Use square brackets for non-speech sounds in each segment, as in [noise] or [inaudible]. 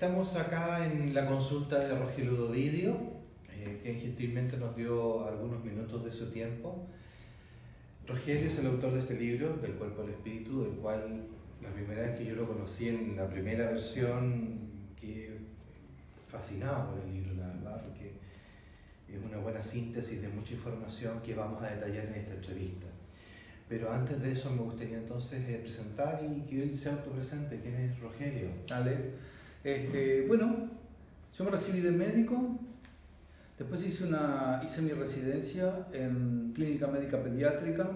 Estamos acá en la consulta de Rogelio Dovidio, eh, que gentilmente nos dio algunos minutos de su tiempo. Rogelio es el autor de este libro, Del cuerpo al espíritu, del cual la primera vez que yo lo conocí en la primera versión, que fascinado por el libro, la verdad, porque es una buena síntesis de mucha información que vamos a detallar en esta entrevista. Pero antes de eso me gustaría entonces eh, presentar y que él se autopresente. ¿Quién es Rogelio? Dale. Este, bueno, yo me recibí de médico, después hice, una, mi residencia en clínica médica pediátrica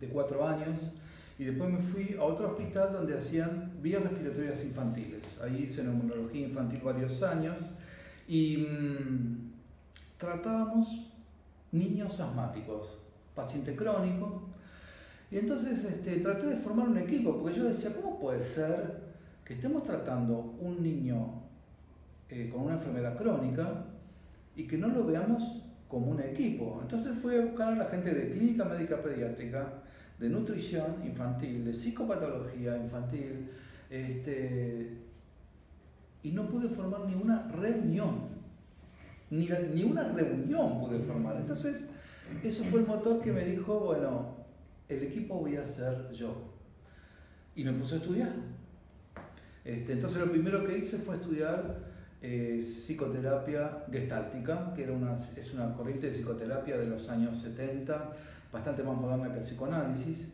de cuatro años y después me fui a otro hospital donde hacían vías respiratorias infantiles. Ahí hice neumonología infantil varios años y mmm, tratábamos niños asmáticos, paciente crónico, y entonces este, traté de formar un equipo, porque yo decía, ¿cómo puede ser que estemos tratando un niño eh, con una enfermedad crónica y que no lo veamos como un equipo? Entonces fui a buscar a la gente de clínica médica pediátrica, de nutrición infantil, de psicopatología infantil, este, y no pude formar ni una reunión, ni, ni una reunión pude formar. Entonces, eso fue el motor que me dijo, bueno, el equipo voy a ser yo. Y me puse a estudiar. Este, entonces lo primero que hice fue estudiar eh, psicoterapia gestáltica, que era una, es una corriente de psicoterapia de los años 70, bastante más moderna que el psicoanálisis.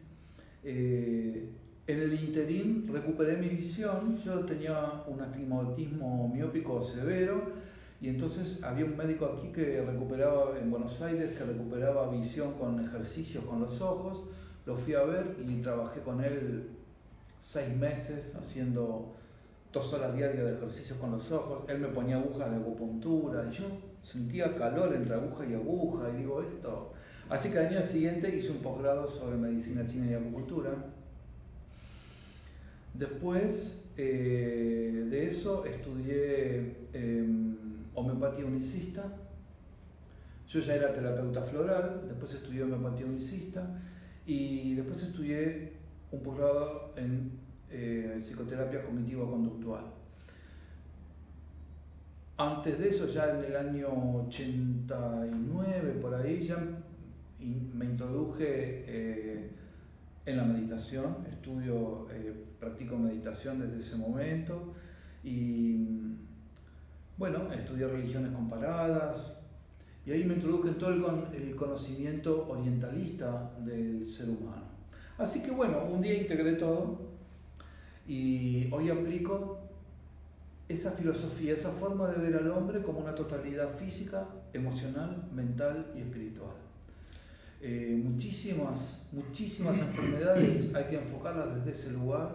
Eh, en el interín recuperé mi visión, yo tenía un astigmatismo miópico severo y entonces había un médico aquí que recuperaba en Buenos Aires, que recuperaba visión con ejercicios con los ojos lo fui a ver y trabajé con él seis meses haciendo dos horas diarias de ejercicios con los ojos. Él me ponía agujas de acupuntura y yo sentía calor entre aguja y aguja y digo esto. Así que al año siguiente hice un posgrado sobre medicina china y acupuntura. Después eh, de eso estudié em, homeopatía unicista. Yo ya era terapeuta floral, después estudié homeopatía unicista y después estudié un posgrado en eh, psicoterapia cognitivo-conductual. Antes de eso, ya en el año 89, por ahí, ya me introduje eh, en la meditación, estudio, eh, practico meditación desde ese momento y bueno, estudié religiones comparadas, y ahí me introduje en todo el, conocimiento orientalista del ser humano. Así que bueno, un día integré todo y hoy aplico esa filosofía, esa forma de ver al hombre como una totalidad física, emocional, mental y espiritual. Eh, muchísimas, muchísimas [coughs] enfermedades hay que enfocarlas desde ese lugar,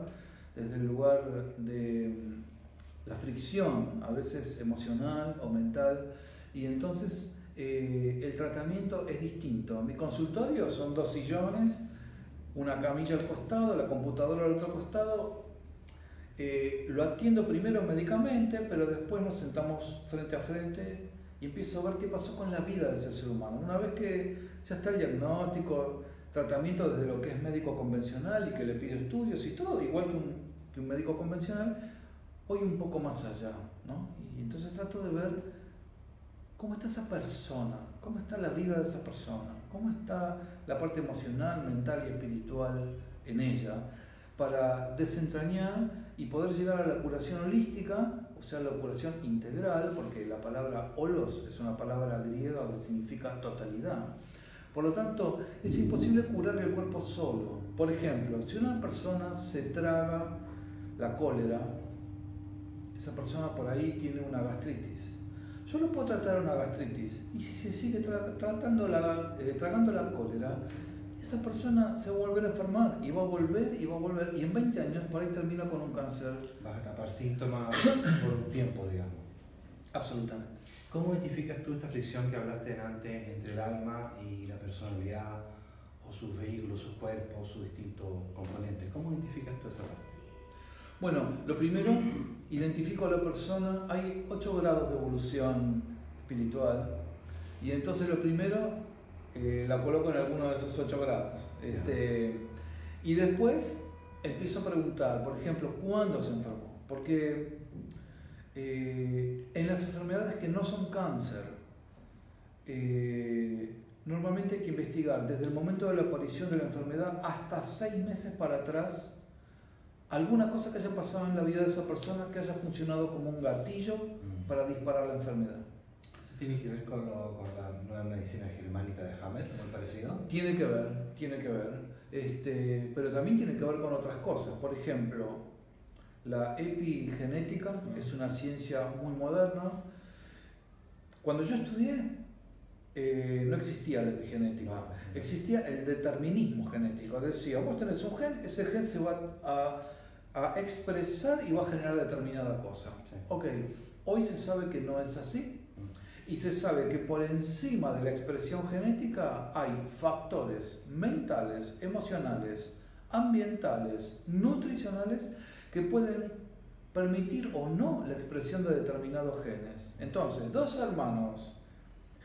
desde el lugar de mm, la fricción, a veces emocional o mental, y entonces eh, el tratamiento es distinto. Mi consultorio son dos sillones, una camilla al costado, la computadora al otro costado. Eh, lo atiendo primero médicamente, pero después nos sentamos frente a frente y empiezo a ver qué pasó con la vida de ese ser humano. Una vez que ya está el diagnóstico, tratamiento desde lo que es médico convencional y que le pido estudios y todo, igual que un, que un médico convencional, voy un poco más allá. ¿no? Y entonces trato de ver cómo está esa persona, cómo está la vida de esa persona, cómo está la parte emocional, mental y espiritual en ella, para desentrañar y poder llegar a la curación holística, o sea, la curación integral, porque la palabra holos es una palabra griega que significa totalidad. Por lo tanto, es imposible curar el cuerpo solo. Por ejemplo, si una persona se traga la cólera, esa persona por ahí tiene una gastritis yo no puedo tratar una gastritis. Y si se sigue tratando la, eh, tragando la cólera, esa persona se va a volver a enfermar y va a volver y va a volver. Y en 20 años por ahí termina con un cáncer. Vas a tapar síntomas por un tiempo, digamos. Absolutamente. ¿Cómo identificas tú esta fricción que hablaste antes entre el alma y la personalidad, o sus vehículos, sus cuerpos, sus distintos componentes? ¿Cómo identificas tú esa parte? Bueno, lo primero, identifico a la persona, hay ocho grados de evolución espiritual, y entonces lo primero, eh, la coloco en alguno de esos ocho grados. Este, y después empiezo a preguntar, por ejemplo, ¿cuándo se enfermó? Porque eh, en las enfermedades que no son cáncer, eh, normalmente hay que investigar desde el momento de la aparición de la enfermedad hasta seis meses para atrás alguna cosa que haya pasado en la vida de esa persona que haya funcionado como un gatillo Mm. para disparar la enfermedad. ¿Eso tiene que ver con, lo- con la nueva medicina germánica de Hammett, muy parecido? Tiene que ver, tiene que ver, este, pero también tiene que ver con otras cosas. Por ejemplo, la epigenética es una ciencia muy moderna. Cuando yo estudié, eh, no existía la epigenética, No. existía el determinismo genético. Decía, vos tenés un gen, ese gen se va a, a expresar y va a generar determinada cosa. Sí. Ok, hoy se sabe que no es así. Y se sabe que por encima de la expresión genética hay factores mentales, emocionales, ambientales, nutricionales que pueden permitir o no la expresión de determinados genes. Entonces, dos hermanos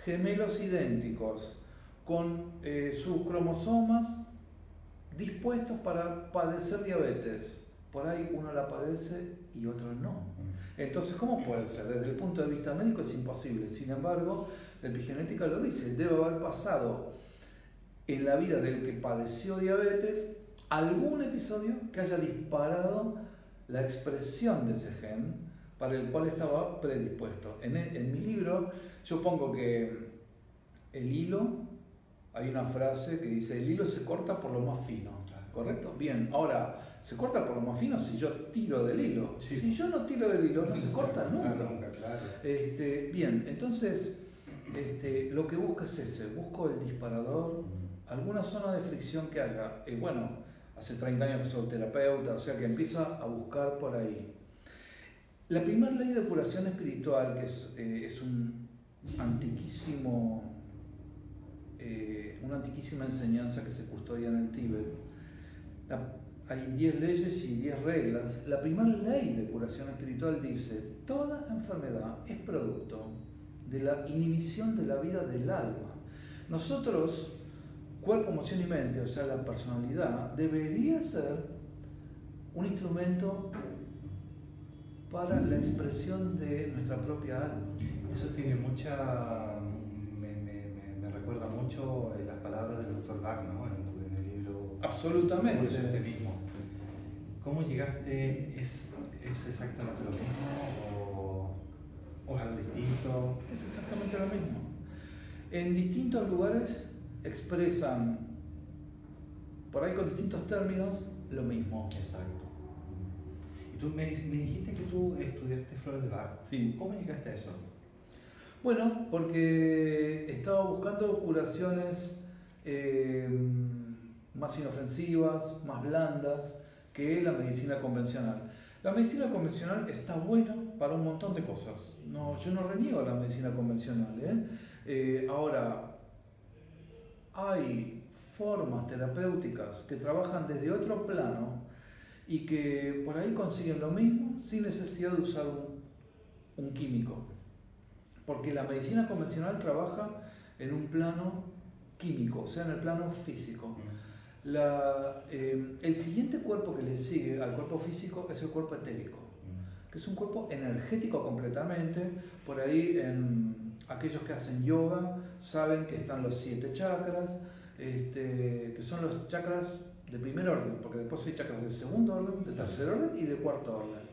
gemelos idénticos con eh, sus cromosomas dispuestos para padecer diabetes. Por ahí uno la padece y otro no. Entonces, ¿cómo puede ser? Desde el punto de vista médico es imposible. Sin embargo, la epigenética lo dice, debe haber pasado en la vida del que padeció diabetes algún episodio que haya disparado la expresión de ese gen para el cual estaba predispuesto. En, mi libro yo pongo que el hilo, hay una frase que dice, el hilo se corta por lo más fino, ¿correcto? Bien, ahora, se corta por lo más fino si yo tiro del hilo. Sí. Si yo no tiro del hilo, no se corta nunca. nunca, claro. Este, bien, entonces este, lo que busco es ese, busco el disparador, alguna zona de fricción que haya. Eh, bueno, hace 30 años que soy terapeuta, o sea que empiezo a buscar por ahí. La primera ley de curación espiritual, que es, eh, es un antiquísimo, eh, una antiquísima enseñanza que se custodia en el Tíbet, la- hay 10 leyes y 10 reglas. La primera ley de curación espiritual dice, toda enfermedad es producto de la inhibición de la vida del alma. Nosotros, cuerpo, emoción y mente, o sea, la personalidad, debería ser un instrumento para la expresión de nuestra propia alma. Eso tiene mucha. Me, me- me- recuerda mucho eh, las palabras del doctor Bach, ¿no? En el libro. Absolutamente. ¿Cómo llegaste? ¿Es, es exactamente lo mismo o, o es algo distinto? Es exactamente lo mismo. En distintos lugares expresan, por ahí con distintos términos, lo mismo. Exacto. Y tú me, me dijiste que tú estudiaste flores de Bach. Sí. ¿Cómo llegaste a eso? Bueno, porque estaba buscando curaciones eh, más inofensivas, más blandas que la medicina convencional. La medicina convencional está buena para un montón de cosas. No, yo no reniego la medicina convencional. ¿eh? Eh, ahora, hay formas terapéuticas que trabajan desde otro plano y que por ahí consiguen lo mismo sin necesidad de usar un químico. Porque la medicina convencional trabaja en un plano químico, o sea, en el plano físico. La, eh, el siguiente cuerpo que le sigue al cuerpo físico es el cuerpo etérico, que es un cuerpo energético completamente. Por ahí, en aquellos que hacen yoga saben que están los siete chakras, este, que son los chakras de primer orden, porque después hay chakras de segundo orden, de tercer orden y de cuarto orden.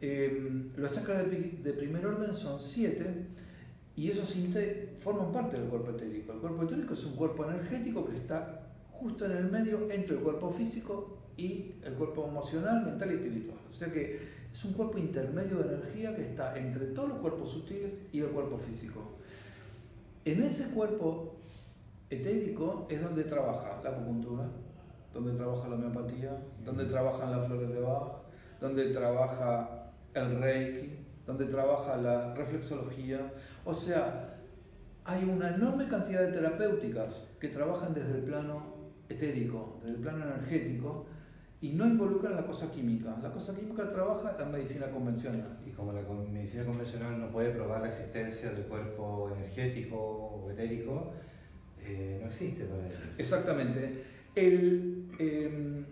Eh, los chakras de, de primer orden son siete y esos forman parte del cuerpo etérico. El cuerpo etérico es un cuerpo energético que está justo en el medio entre el cuerpo físico y el cuerpo emocional, mental y espiritual. O sea que es un cuerpo intermedio de energía que está entre todos los cuerpos sutiles y el cuerpo físico. En ese cuerpo etérico es donde trabaja la acupuntura, donde trabaja la homeopatía, donde trabajan las flores de Bach, donde trabaja el Reiki, donde trabaja la reflexología. O sea, hay una enorme cantidad de terapéuticas que trabajan desde el plano etérico, desde el plano energético, y no involucran la cosa química. La cosa química trabaja la medicina convencional. Y como la medicina convencional no puede probar la existencia del cuerpo energético o etérico, eh, no existe para ellos. Exactamente. El, eh,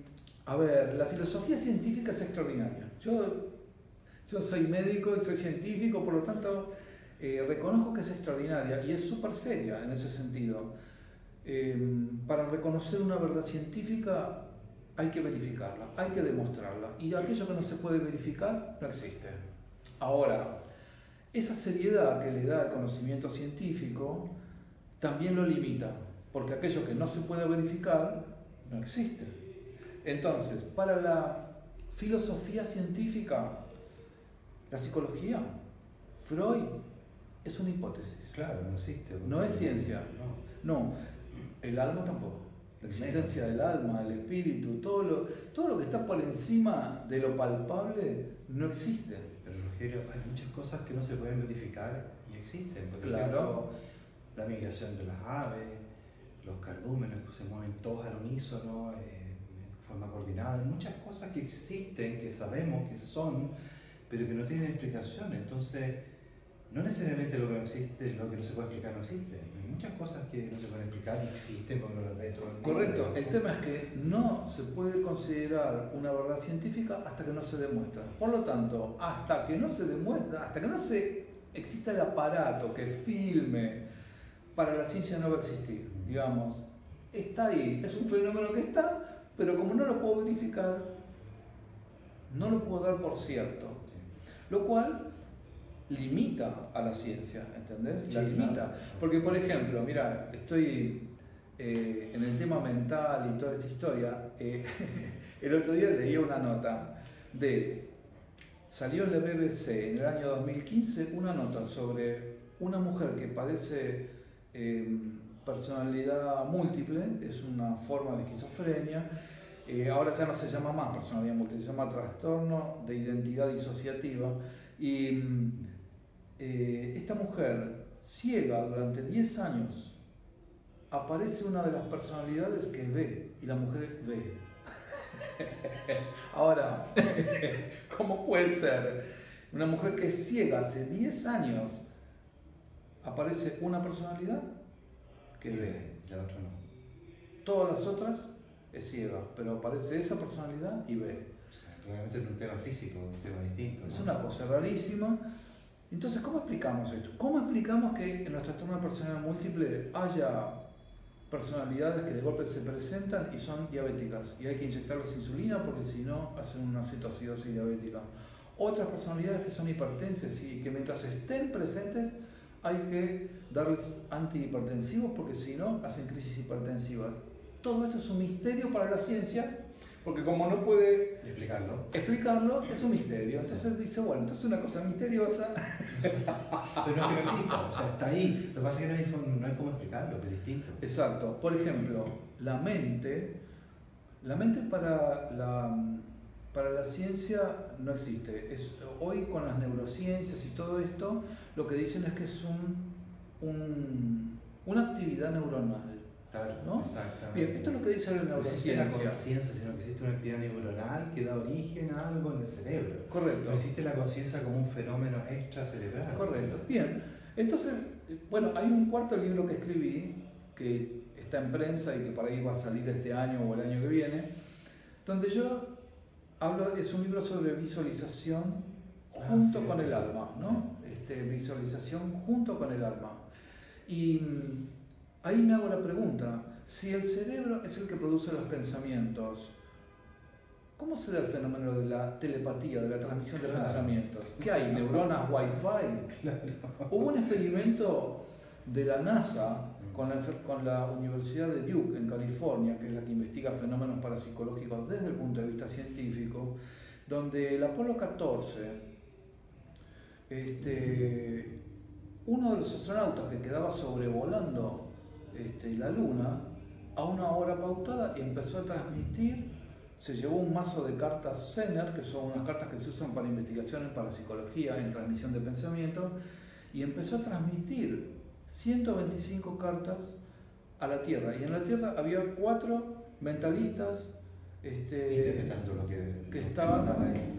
a ver, la filosofía científica es extraordinaria. Yo Yo soy médico y soy científico, por lo tanto, eh, reconozco que es extraordinaria y es súper seria en ese sentido. Eh, para reconocer una verdad científica hay que verificarla, hay que demostrarla. Y aquello que no se puede verificar no existe. Ahora, esa seriedad que le da el conocimiento científico también lo limita, porque aquello que no se puede verificar no existe. Entonces, para la filosofía científica, la psicología, Freud es una hipótesis. Claro, no existe. No es ciencia. No. El alma tampoco. La existencia del alma, el espíritu, todo lo, todo lo que está por encima de lo palpable no existe. Pero Rogelio, hay muchas cosas que no se pueden verificar y existen. Por claro. ejemplo, la migración de las aves, los cardúmenes que se mueven todos al unísono, eh, de forma coordinada. Hay muchas cosas que existen, que sabemos que son, pero que no tienen explicación. Entonces, no necesariamente lo que no existe, lo que no se puede explicar no existe. Muchas cosas que no se pueden explicar y existen porque lo ve todo el mundo. Correcto, el tema es que no se puede considerar una verdad científica hasta que no se demuestra. Por lo tanto, hasta que no se demuestra, hasta que no se exista el aparato que filme, para la ciencia no va a existir, digamos. Está ahí, es un fenómeno que está, pero como no lo puedo verificar, no lo puedo dar por cierto. Lo cual limita a la ciencia, ¿entendés? La limita. Porque, por ejemplo, mira, estoy eh, en el tema mental y toda esta historia. Eh, [laughs] el otro día leí una nota de. Salió en la BBC en el año 2015 una nota sobre una mujer que padece em, personalidad múltiple, es una forma de esquizofrenia. Eh, ahora ya no se llama más personalidad múltiple, se llama trastorno de identidad disociativa. Y eh, esta mujer, ciega durante 10 años, aparece una de las personalidades que ve y la mujer ve. [laughs] Ahora, [laughs] ¿cómo puede ser? Una mujer que es ciega hace 10 años, aparece una personalidad que ve, la otra no. Todas las otras es ciega, pero aparece esa personalidad y ve. O sea, claramente es un tema físico, un tema distinto. Es una cosa rarísima entonces, ¿cómo explicamos esto? ¿Cómo explicamos que en nuestra trastorno de personalidad múltiple haya personalidades que de golpe se presentan y son diabéticas y hay que inyectarles insulina porque si no hacen una cetoacidosis diabética? Otras personalidades que son hipertensas y que mientras estén presentes hay que darles antihipertensivos porque si no hacen crisis hipertensivas. Todo esto es un misterio para la ciencia porque como no puede explicarlo, explicarlo es un misterio. Entonces dice, bueno, entonces es una cosa misteriosa. [laughs] Pero no es que no exista, o sea, está ahí. Lo que pasa es que no hay, no hay cómo explicarlo, es distinto. Exacto. Por ejemplo, la mente, la mente para la, para la ciencia no existe. Es, hoy con las neurociencias y todo esto, lo que dicen es que es un, un una actividad neuronal ¿no? Exactamente. Bien, esto es lo que dice la neurociencia. No existe la conciencia, sino que existe una actividad neuronal que da origen a algo en el cerebro. Correcto. No existe la conciencia como un fenómeno extracerebral. Correcto. Bien. Entonces, bueno, hay un cuarto libro que escribí que está en prensa y que por ahí va a salir este año o el año que viene, donde yo hablo, es un libro sobre visualización ah, junto con el alma, ¿no? Este, visualización junto con el alma. Y Ahí me hago la pregunta, si el cerebro es el que produce los pensamientos, ¿cómo se da el fenómeno de la telepatía, de la transmisión de pensamientos? ¿Qué hay? ¿Neuronas Wi-Fi? Hubo un experimento de la NASA con la, con la, Universidad de Duke en California, que es la que investiga fenómenos parapsicológicos desde el punto de vista científico, donde el Apolo 14, este, uno de los astronautas que quedaba sobrevolando este, la luna a una hora pautada y empezó a transmitir, se llevó un mazo de cartas Zener, que son unas cartas que se usan para investigación en parapsicología, en transmisión de pensamiento, y empezó a transmitir 125 cartas a la Tierra. Y en la Tierra había cuatro mentalistas este, lo que, que estaban,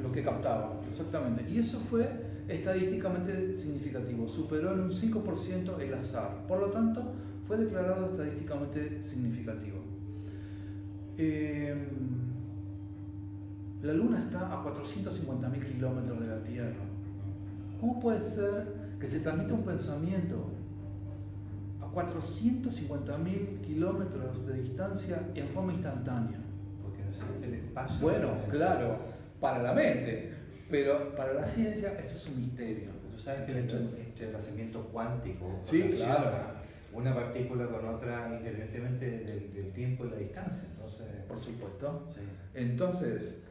lo que captaban, exactamente. Y eso fue estadísticamente significativo, superó en un 5% el azar. Por lo tanto, fue declarado estadísticamente significativo. Em, La Luna está a 450.000 kilómetros de la Tierra. ¿Cómo puede ser que se transmita un pensamiento a 450.000 kilómetros de distancia en forma instantánea? Porque no existe el espacio. Bueno, claro, para la mente, pero para la ciencia esto es un misterio. Tú sabes que el entrelazamiento cuántico Sí, claro. Una partícula con otra independientemente del, del tiempo y la distancia. Entonces, Por supuesto. sí. Entonces,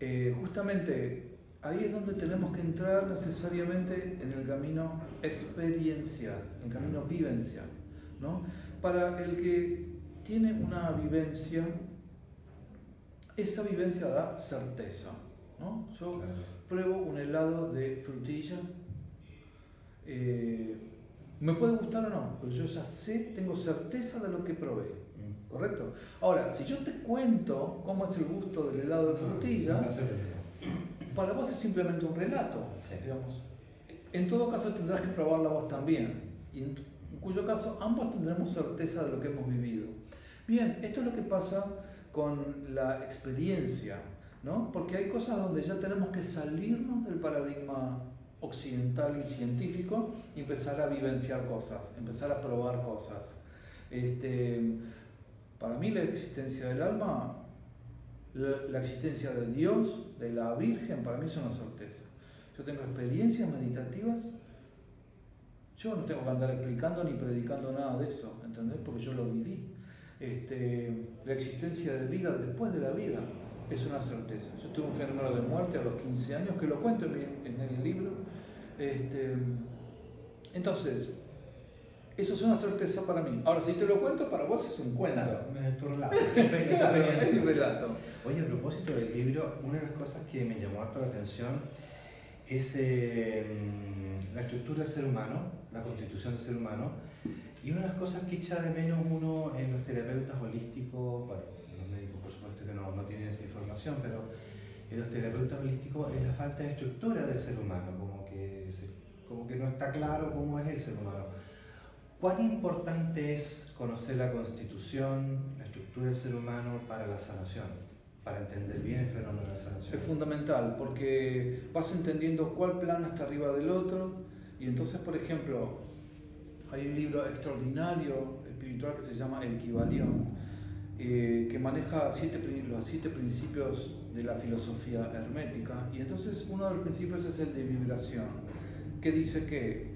eh, justamente ahí es donde tenemos que entrar necesariamente en el camino experiencial, en el camino vivencial. ¿no? Para el que tiene una vivencia, esa vivencia da certeza. ¿no? Yo Claro. pruebo un helado de frutilla. eh, me puede gustar o no, pero yo ya sé, tengo certeza de lo que probé. ¿Correcto? Ahora, si yo te cuento cómo es el gusto del helado de frutilla, No va a ser lo mismo. para vos es simplemente un relato, digamos. En todo caso tendrás que probarla vos también, y en cuyo caso ambos tendremos certeza de lo que hemos vivido. Bien, esto es lo que pasa con la experiencia, ¿no? Porque hay cosas donde ya tenemos que salirnos del paradigma occidental y científico y empezar a vivenciar cosas, empezar a probar cosas. Este, para mí la existencia del alma la, existencia de Dios, de la Virgen, para mí es una certeza. Yo tengo experiencias meditativas, yo no tengo que andar explicando ni predicando nada de eso, ¿entendés? Porque yo lo viví. Este, la existencia de vida después de la vida es una certeza. Yo tuve un fenómeno de muerte a los 15 años, que lo cuento en el libro. Este, entonces, eso es una certeza para mí. Ahora, si te lo cuento, para vos es un cuento. Claro, tu relato. [laughs] Claro, es un relato. Oye, a propósito del libro, una de las cosas que me llamó harto la atención es eh, la estructura del ser humano, la constitución del ser humano, y una de las cosas que echa de menos uno en los terapeutas holísticos, bueno, los médicos por supuesto que no, no tienen esa información, pero en los terapeutas holísticos es la falta de estructura del ser humano, se- como que no está claro cómo es el ser humano. ¿Cuán importante es conocer la constitución, la estructura del ser humano para la sanación? Para entender bien el fenómeno de la sanación. Es fundamental porque vas entendiendo cuál plano está arriba del otro y entonces, por ejemplo, hay un libro extraordinario espiritual que se llama El Kibalión, eh, que maneja siete, los siete principios de la filosofía hermética y entonces uno de los principios es el de vibración, que dice que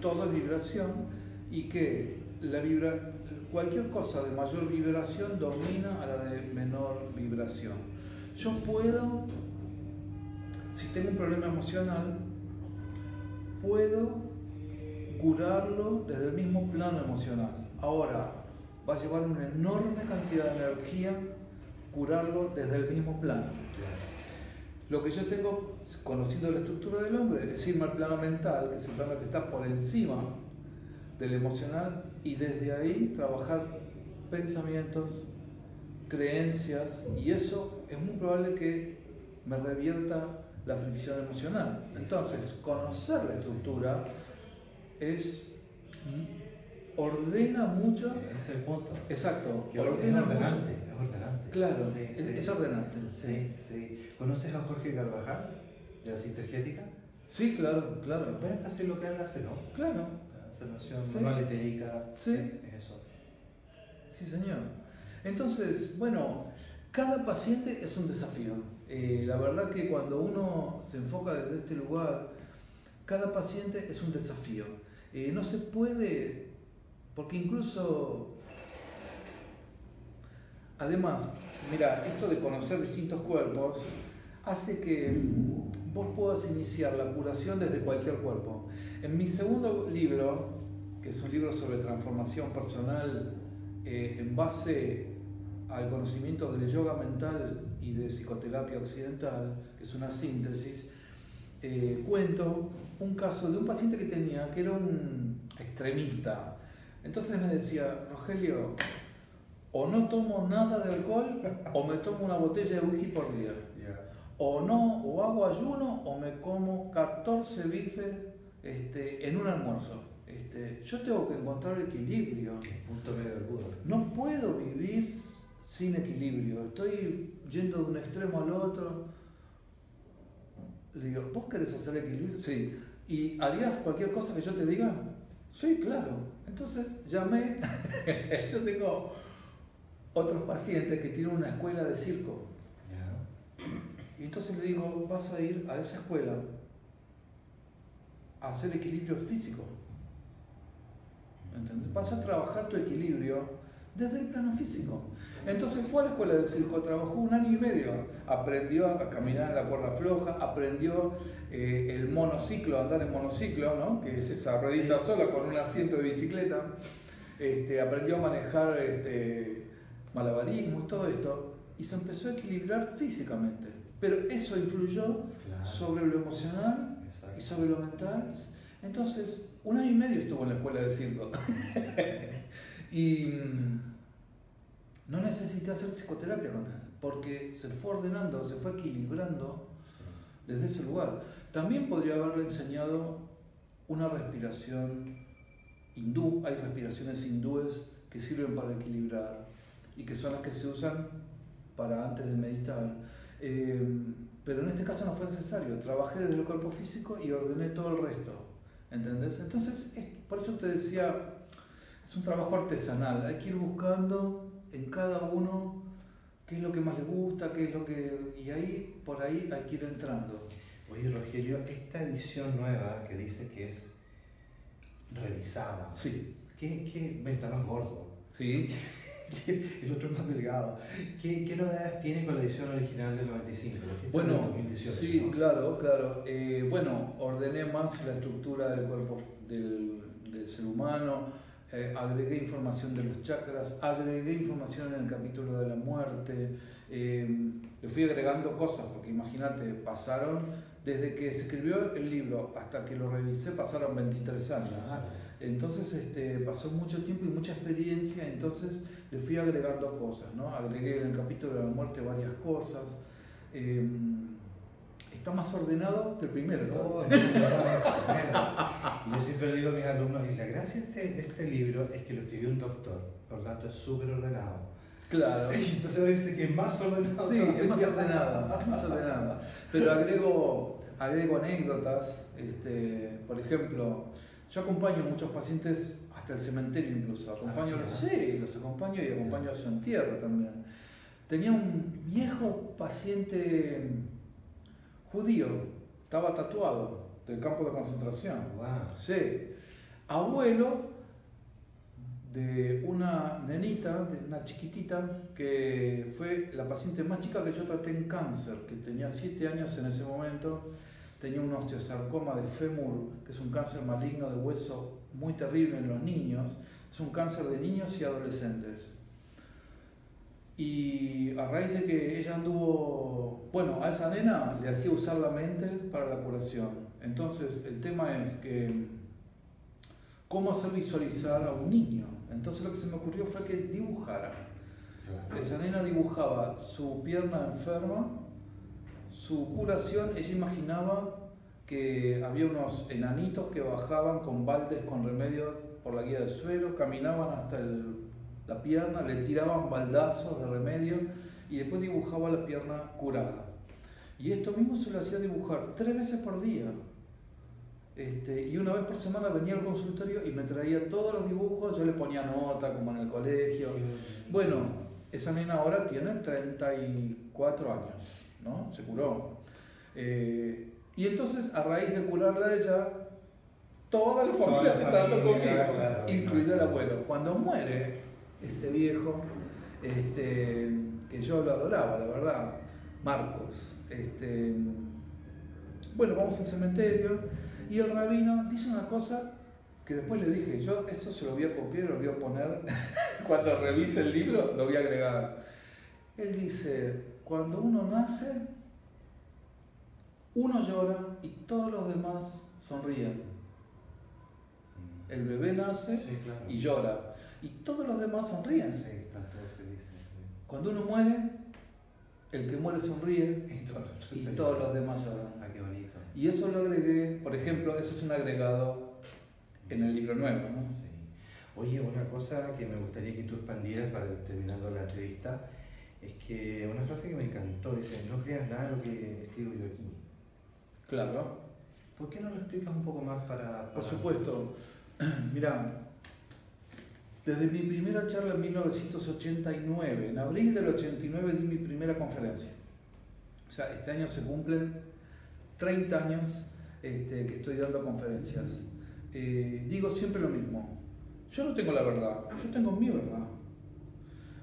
todo es vibración y que la vibra, cualquier cosa de mayor vibración domina a la de menor vibración. Yo puedo, si tengo un problema emocional, puedo curarlo desde el mismo plano emocional. Ahora, va a llevar una enorme cantidad de energía curarlo desde el mismo plano. Lo que yo tengo, conociendo la estructura del hombre, es irme al plano mental, que es el plano que está por encima del emocional, y desde ahí trabajar pensamientos, creencias, y eso es muy probable que me revierta la fricción emocional. Entonces, conocer la estructura es ordena mucho. Ese es el punto. Exacto, Que ordena mucho. ordenante, es ordenante. Claro, Sí, es, sí. es ordenante. Sí, sí. ¿Conoces a Jorge Carvajal, de la sintergética? Sí, claro, claro. Es casi lo que él hace, ¿no? Claro, La sanación Sí. manual etérica. Sí. Es eso. sí señor. Entonces, bueno, cada paciente es un desafío. Eh, la verdad que cuando uno se enfoca desde este lugar, cada paciente es un desafío. Eh, no se puede, porque incluso, además, mira, esto de conocer distintos cuerpos hace que vos puedas iniciar la curación desde cualquier cuerpo. En mi segundo libro, que es un libro sobre transformación personal eh, en base al conocimiento del yoga mental y de psicoterapia occidental, que es una síntesis, eh, cuento un caso de un paciente que tenía que era un extremista. Entonces me decía, Rogelio, o no tomo nada de alcohol [laughs] o me tomo una botella de whisky por día. Ya. O no, o hago ayuno o me como 14 bifes este, en un almuerzo. Este, yo tengo que encontrar equilibrio. Punto medio del Buda. No puedo vivir sin equilibrio. Estoy yendo de un extremo al otro. Le digo, ¿vos querés hacer equilibrio? Sí. ¿Y harías cualquier cosa que yo te diga? Sí, claro. Entonces llamé, [laughs] yo tengo otros pacientes que tienen una escuela de circo. Y entonces le digo, vas a ir a esa escuela a hacer equilibrio físico. ¿Entendés? Vas a trabajar tu equilibrio desde el plano físico. Entonces fue a la escuela de circo, trabajó un año y medio, aprendió a caminar en la cuerda floja, aprendió eh, el monociclo, andar en monociclo, ¿no? que es esa ruedita sola con un asiento de bicicleta, este, aprendió a manejar este, malabarismo y todo esto, y se empezó a equilibrar físicamente. Pero eso influyó sobre lo emocional y sobre lo mental. Entonces, un año y medio estuvo en la escuela de circo. [laughs] y mm, no necesité hacer psicoterapia con él, porque se fue ordenando, se fue equilibrando desde ese lugar. También podría haberle enseñado una respiración hindú, hay respiraciones hindúes que sirven para equilibrar y que son las que se usan para antes de meditar. Eh, pero en este caso no fue necesario, trabajé desde el cuerpo físico y ordené todo el resto. ¿Entendés? Entonces, por eso te decía, es un trabajo artesanal, hay que ir buscando en cada uno qué es lo que más le gusta, qué es lo que... Y ahí, por ahí hay que ir entrando. Oye, Rogelio, esta edición nueva que dice que es revisada. Sí. ¿Qué, qué más gordo? Sí. [laughs] [laughs] el otro es más delgado. ¿Qué, ¿Qué, novedades tiene con la edición original del 95? Bueno, 2018, sí, claro, claro. Eh, bueno, ordené más la estructura del cuerpo del, del ser humano, eh, agregué información de los chakras, agregué información en el capítulo de la muerte, eh, le fui agregando cosas, porque imagínate, pasaron, desde que se escribió el libro hasta que lo revisé, pasaron 23 años. Entonces este, pasó mucho tiempo y mucha experiencia, entonces le fui agregando cosas, ¿no? Agregué en el capítulo de la muerte varias cosas. Eh, está más ordenado que el primero. yo siempre digo a mis alumnos, y la gracia de este, libro es que lo escribió un doctor, por lo tanto es súper ordenado. Claro. [laughs] Entonces dice que es más ordenado. Sí, es más ordenado, más ordenado. Pero agrego, agrego anécdotas, este, por ejemplo, yo acompaño a muchos pacientes hasta el cementerio incluso. Acompaño, ah, sí, los acompaño y acompaño a su entierro también. Tenía un viejo paciente judío, estaba tatuado del campo de concentración. Wow. Sí. Abuelo de una nenita, de una chiquitita, que fue la paciente más chica que yo traté en cáncer, que tenía 7 años en ese momento, tenía un osteosarcoma de fémur, que es un cáncer maligno de hueso muy terrible en los niños, es un cáncer de niños y adolescentes. Y a raíz de que ella anduvo, bueno, a esa nena le hacía usar la mente para la curación. Entonces, el tema es que, ¿cómo hacer visualizar a un niño? Entonces lo que se me ocurrió fue que dibujara. Esa nena dibujaba su pierna enferma, su curación, ella imaginaba que había unos enanitos que bajaban con baldes con remedio por la guía del suelo, caminaban hasta el la pierna, le tiraban baldazos de remedio y después dibujaba la pierna curada. Y esto mismo se lo hacía dibujar tres veces por día. Este, y una vez por semana venía al consultorio y me traía todos los dibujos, yo le ponía nota como en el colegio. Bueno, esa nena ahora tiene 34 años, ¿no? Se curó. Eh, y entonces, a raíz de curarla a ella, toda la familia se trató conmigo, incluido el abuelo. Cuando muere, este viejo, este, que yo lo adoraba, la verdad, Marcos. Este, bueno, vamos al cementerio y el rabino dice una cosa que después le dije, yo esto se lo voy a copiar, lo voy a poner, [laughs] cuando revise el libro, lo voy a agregar. Él dice, cuando uno nace, uno llora y todos los demás sonríen. El bebé nace y llora y todos los demás sonríen. Sí, están todos felices. Cuando uno muere, el que muere sonríe y todos, los demás lloran. Ah, qué bonito. Y eso lo agregué, por ejemplo, eso es un agregado en el libro nuevo. ¿no? Sí. Oye, una cosa que me gustaría que tú expandieras para terminando la entrevista es que una frase que me encantó dice, no creas nada lo que escribo yo aquí. Claro. ¿Por qué no lo explicas un poco más para...? Por supuesto. [clears throat] Mira, desde mi primera charla en 1989, en abril del 89 di mi primera conferencia. O sea, este año se cumplen 30 años este, que estoy dando conferencias. Eh, digo siempre lo mismo. Yo no tengo la verdad, yo tengo mi verdad.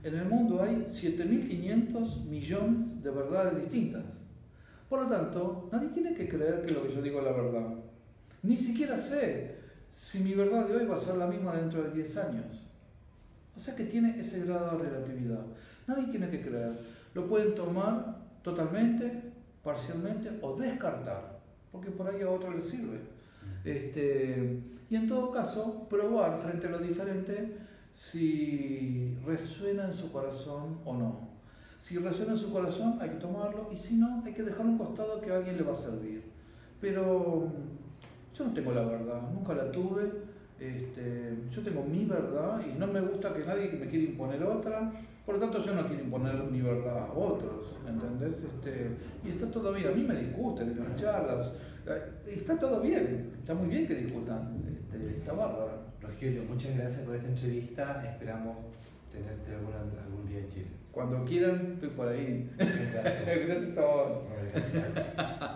En el mundo hay 7.500 millones de verdades distintas. Por lo tanto, nadie tiene que creer que lo que yo digo es la verdad. Ni siquiera sé si mi verdad de hoy va a ser la misma dentro de 10 años. O sea que tiene ese grado de relatividad. Nadie tiene que creer. Lo pueden tomar totalmente, parcialmente o descartar, porque por ahí a otro le sirve. Este, y en todo caso, probar frente a lo diferente si resuena en su corazón o no. Si resuena en su corazón hay que tomarlo y si no hay que dejarlo un costado que a alguien le va a servir. Pero yo no tengo la verdad, nunca la tuve. Este, yo tengo mi verdad y no me gusta que nadie me quiera imponer otra. Por lo tanto, yo no quiero imponer mi verdad a otros, ¿entendés? Este, y está todo bien. A mí me discuten en las charlas. Está todo bien, está muy bien que discutan. Este, está bárbaro. Rogelio, muchas gracias por esta entrevista. Esperamos tenerte algún día en Chile. Cuando quieran, estoy por ahí. Muchas gracias. [laughs] gracias a vos. Gracias.